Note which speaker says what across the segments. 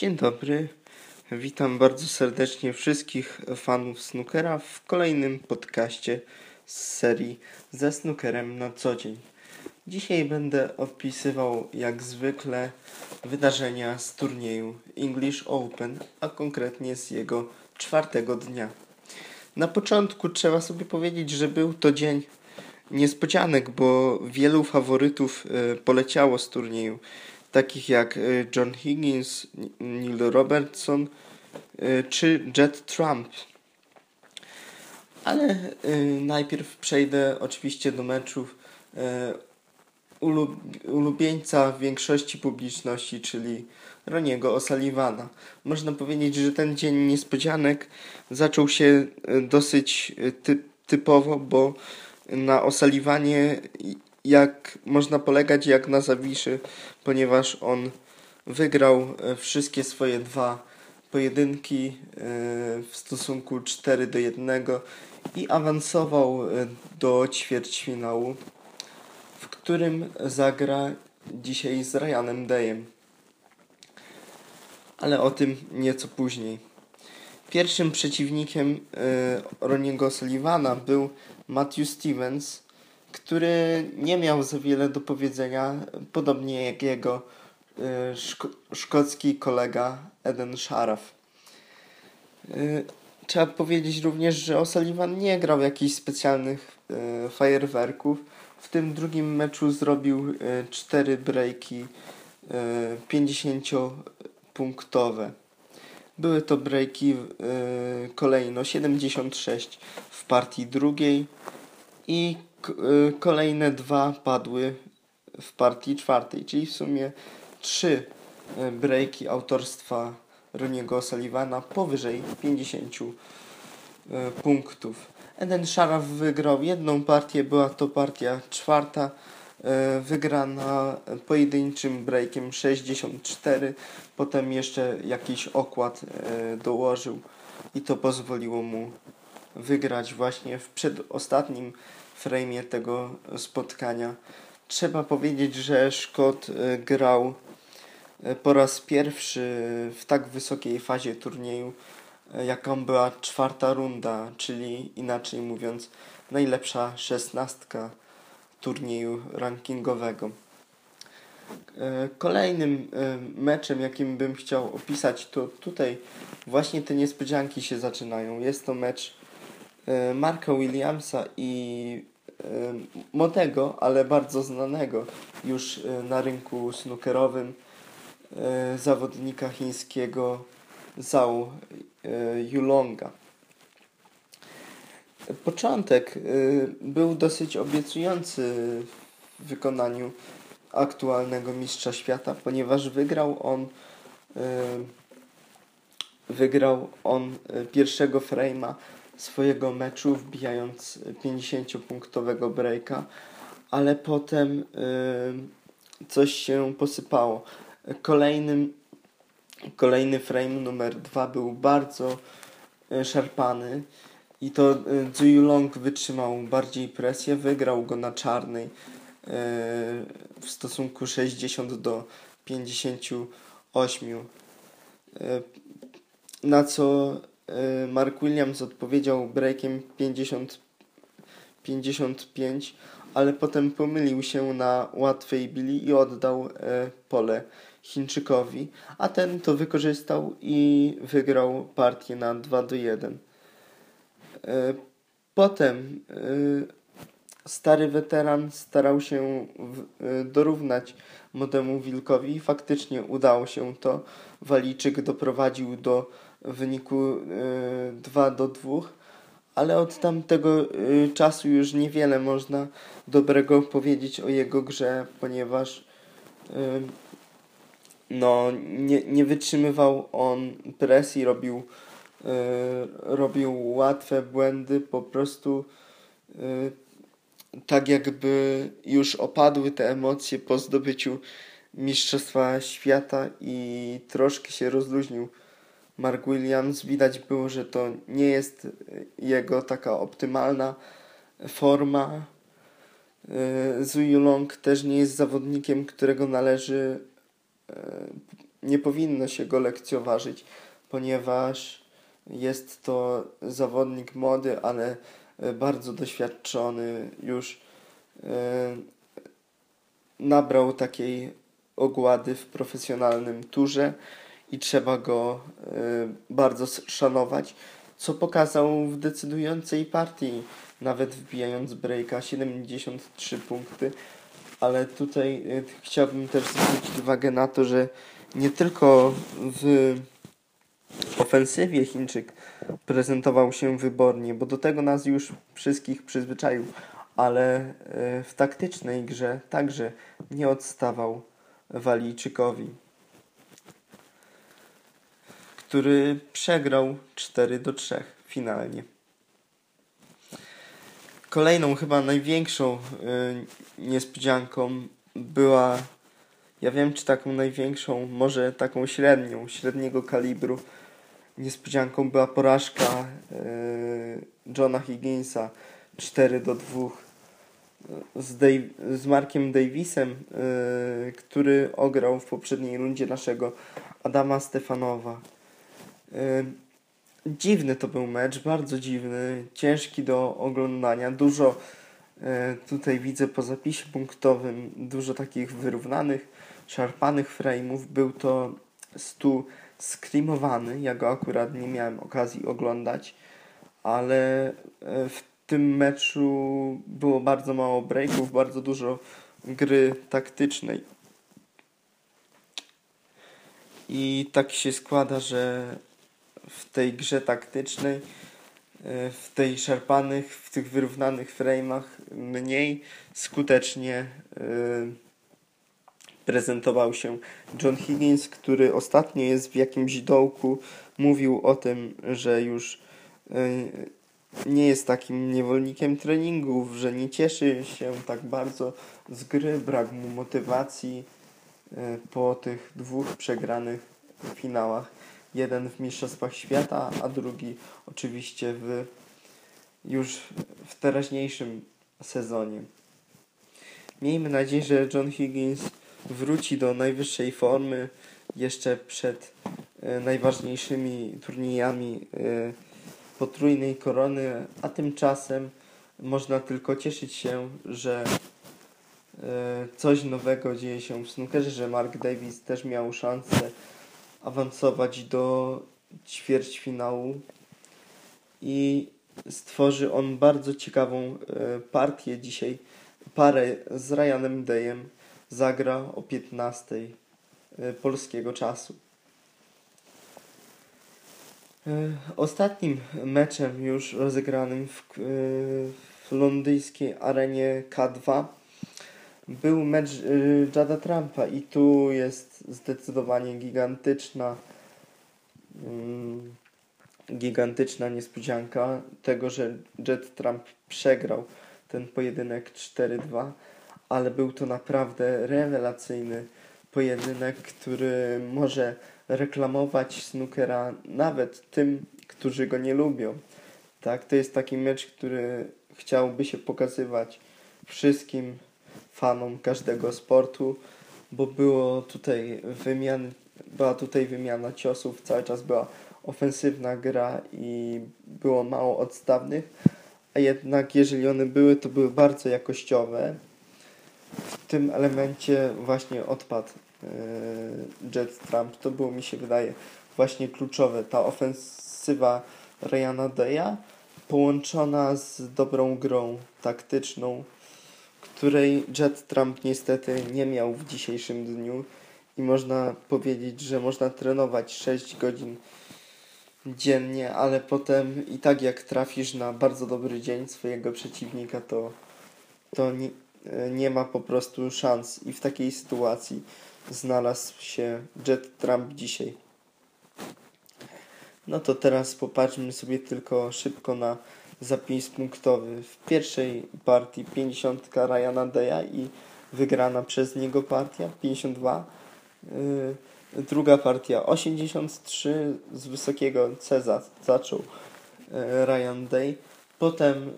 Speaker 1: Dzień dobry. Witam bardzo serdecznie wszystkich fanów snookera w kolejnym podcaście z serii ze snookerem na co dzień. Dzisiaj będę opisywał jak zwykle wydarzenia z turnieju English Open, a konkretnie z jego czwartego dnia. Na początku trzeba sobie powiedzieć, że był to dzień niespodzianek, bo wielu faworytów e, poleciało z turnieju takich jak y, John Higgins, Neil Robertson y, czy Jet Trump. Ale y, najpierw przejdę oczywiście do meczów ulubieńca większości publiczności, czyli Roniego O'Sullivana. Można powiedzieć, że ten dzień niespodzianek zaczął się dosyć typowo, bo na O'Sullivanie jak można polegać jak na Zawiszy, ponieważ on wygrał e, wszystkie swoje dwa pojedynki e, w stosunku 4 do 1 i awansował e, do ćwierćfinału, w którym zagra dzisiaj z Ryanem Dayem. Ale o tym nieco później. Pierwszym przeciwnikiem Roniego Sullivana był Matthew Stevens, który nie miał za wiele do powiedzenia, podobnie jak jego y, szko szkocki kolega Eden Sharaf. Y, trzeba powiedzieć również, że O'Sullivan nie grał jakichś specjalnych y, fajerwerków. W tym drugim meczu zrobił cztery breaki 50-punktowe. Były to breaki kolejno 76 w partii drugiej i kolejne dwa padły w partii czwartej, czyli w sumie trzy y, breaki autorstwa Roniego Sullivana powyżej 50 y, punktów. Eden Sharaf wygrał jedną partię, była to partia czwarta, wygrana pojedynczym breakiem 64, potem jeszcze jakiś okład dołożył i to pozwoliło mu wygrać właśnie w przedostatnim frame'ie tego spotkania. Trzeba powiedzieć, że Szkot e, grał e, po raz pierwszy w tak wysokiej fazie turnieju, e, jaką była czwarta runda, czyli inaczej mówiąc, najlepsza szesnastka turnieju rankingowego. Kolejnym meczem, jakim bym chciał opisać, to tutaj właśnie te niespodzianki się zaczynają. Jest to mecz Marka Williamsa i młodego, ale bardzo znanego już e, na rynku snookerowym e, zawodnika chińskiego Zhao e, Yulonga. Początek był dosyć obiecujący w wykonaniu aktualnego mistrza świata, ponieważ wygrał on wygrał on pierwszego frame'a swojego meczu, wbijając 50-punktowego breaka, ale potem y, coś się posypało. Kolejnym, kolejny frame numer dwa był bardzo y, szarpany i to y, Zhu Long wytrzymał bardziej presję, wygrał go na czarnej w stosunku 60 do 58. Y, na co Mark Williams odpowiedział breakiem 50, 55, ale potem pomylił się na łatwej bili i oddał y, pole Chińczykowi, a ten to wykorzystał i wygrał partię na 2 do 1. Y, potem stary weteran starał się dorównać młodemu Wilkowi i faktycznie udało się to. Walijczyk doprowadził do w wyniku 2 y, do 2, ale od tamtego y, czasu już niewiele można dobrego powiedzieć o jego grze, ponieważ y, no, nie, nie wytrzymywał on presji, robił, robił łatwe błędy, po prostu tak jakby już opadły te emocje po zdobyciu Mistrzostwa Świata i troszkę się rozluźnił Mark Williams widać było, że to nie jest jego taka optymalna forma. E, Zhu Long też nie jest zawodnikiem, którego należy e, nie powinno się go lekceważyć, ponieważ jest to zawodnik młody, ale e, bardzo doświadczony już nabrał takiej ogłady w profesjonalnym turze i trzeba go e, bardzo szanować, co pokazał w decydującej partii, nawet wbijając breaka 73 punkty. Ale tutaj chciałbym też zwrócić uwagę na to, że nie tylko w ofensywie Chińczyk prezentował się wybornie, bo do tego nas już wszystkich przyzwyczaił, ale e, w taktycznej grze także nie odstawał Walijczykowi, który przegrał 4 do 3 finalnie. Kolejną, chyba największą y, niespodzianką była, ja wiem czy taką największą, może taką średnią, średniego kalibru, niespodzianką była porażka yy, Johna Higginsa 4 do 2 z, Dave, z Markiem Davisem, yy, który ograł w poprzedniej rundzie naszego Adama Stefanowa. Dziwny to był mecz, bardzo dziwny, ciężki do oglądania. Dużo yy, tutaj widzę po zapisie punktowym, dużo takich wyrównanych, szarpanych frame'ów. Był to 100 skrimowany. Ja go akurat nie miałem okazji oglądać, ale e, w tym meczu było bardzo mało breaków, bardzo dużo gry taktycznej. I tak się składa, że w tej grze taktycznej, e, w tej szarpanych, w tych wyrównanych frame'ach mniej skutecznie yy, prezentował się John Higgins, który ostatnio jest w jakimś dołku. Mówił o tym, że już e, nie jest takim niewolnikiem treningów, że nie cieszy się tak bardzo z gry, brak mu motywacji e, po tych dwóch przegranych finałach. Jeden w Mistrzostwach Świata, a drugi oczywiście w, już w teraźniejszym sezonie. Miejmy nadzieję, że John Higgins wróci do najwyższej formy jeszcze przed e, najważniejszymi turniejami e, potrójnej korony, a tymczasem można tylko cieszyć się, że e, coś nowego dzieje się w snookerze, że Mark Davis też miał szansę awansować do ćwierćfinału i stworzy on bardzo ciekawą partię dzisiaj, parę z Ryanem Dayem zagra o 15 e, polskiego czasu. E, ostatnim meczem już rozegranym w, e, w londyńskiej arenie K2 był mecz Jada Trumpa i tu jest zdecydowanie gigantyczna mm, gigantyczna niespodzianka tego, że Jet Trump przegrał ten pojedynek 4-2 ale był to naprawdę rewelacyjny pojedynek, który może reklamować snookera nawet tym, którzy go nie lubią. Tak, to jest taki mecz, który chciałby się pokazywać wszystkim fanom każdego sportu, bo było tutaj wymian, była tutaj wymiana ciosów, cały czas była ofensywna gra i było mało odstawnych, a jednak jeżeli one były, to były bardzo jakościowe w tym elemencie właśnie odpadł e, Jet Trump. To było mi się wydaje właśnie kluczowe. Ta ofensywa Ryana Daya połączona z dobrą grą taktyczną, której Jet Trump niestety nie miał w dzisiejszym dniu i można powiedzieć, że można trenować 6 godzin dziennie, ale potem i tak jak trafisz na bardzo dobry dzień swojego przeciwnika, to, to nie, nie ma po prostu szans i w takiej sytuacji znalazł się Jet Trump dzisiaj. No to teraz popatrzmy sobie tylko szybko na zapis punktowy. W pierwszej partii 50 Ryana Deya i wygrana przez niego partia 52. Yy, druga partia 83 z wysokiego C zaczął yy, Ryan Day. Potem y,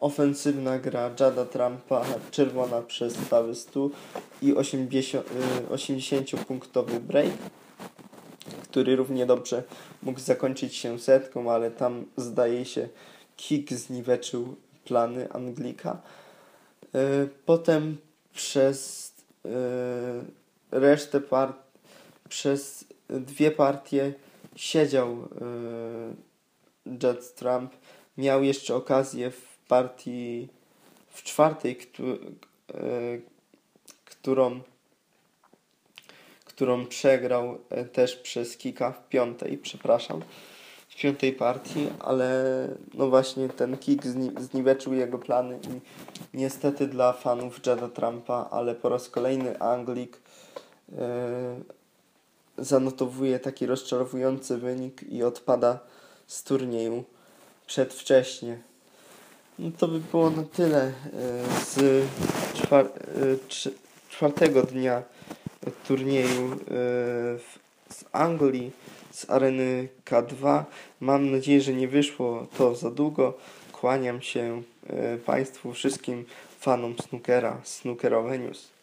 Speaker 1: ofensywna gra Jada Trumpa, czerwona przez stały stół i 80, y, 80-punktowy break. który równie dobrze mógł zakończyć się setką, ale tam zdaje się kick zniweczył plany Anglika. Y, Potem przez y, resztę part, przez dwie partie siedział y, Jet Trump. Miał jeszcze okazję w partii w czwartej, któ- którą którą przegrał e, też przez kika w piątej, przepraszam, w piątej partii, ale no właśnie ten kick zni- zniweczył jego plany i niestety dla fanów Jada Trumpa, ale po raz kolejny Anglik e, zanotowuje taki rozczarowujący wynik i odpada z turnieju przedwcześnie. No to by było na tyle e, z czwar- e, czwartego dnia turnieju z Anglii, z areny K2. Mam nadzieję, że nie wyszło to za długo. Kłaniam się e, Państwu, wszystkim fanom snookera, snookerowe news.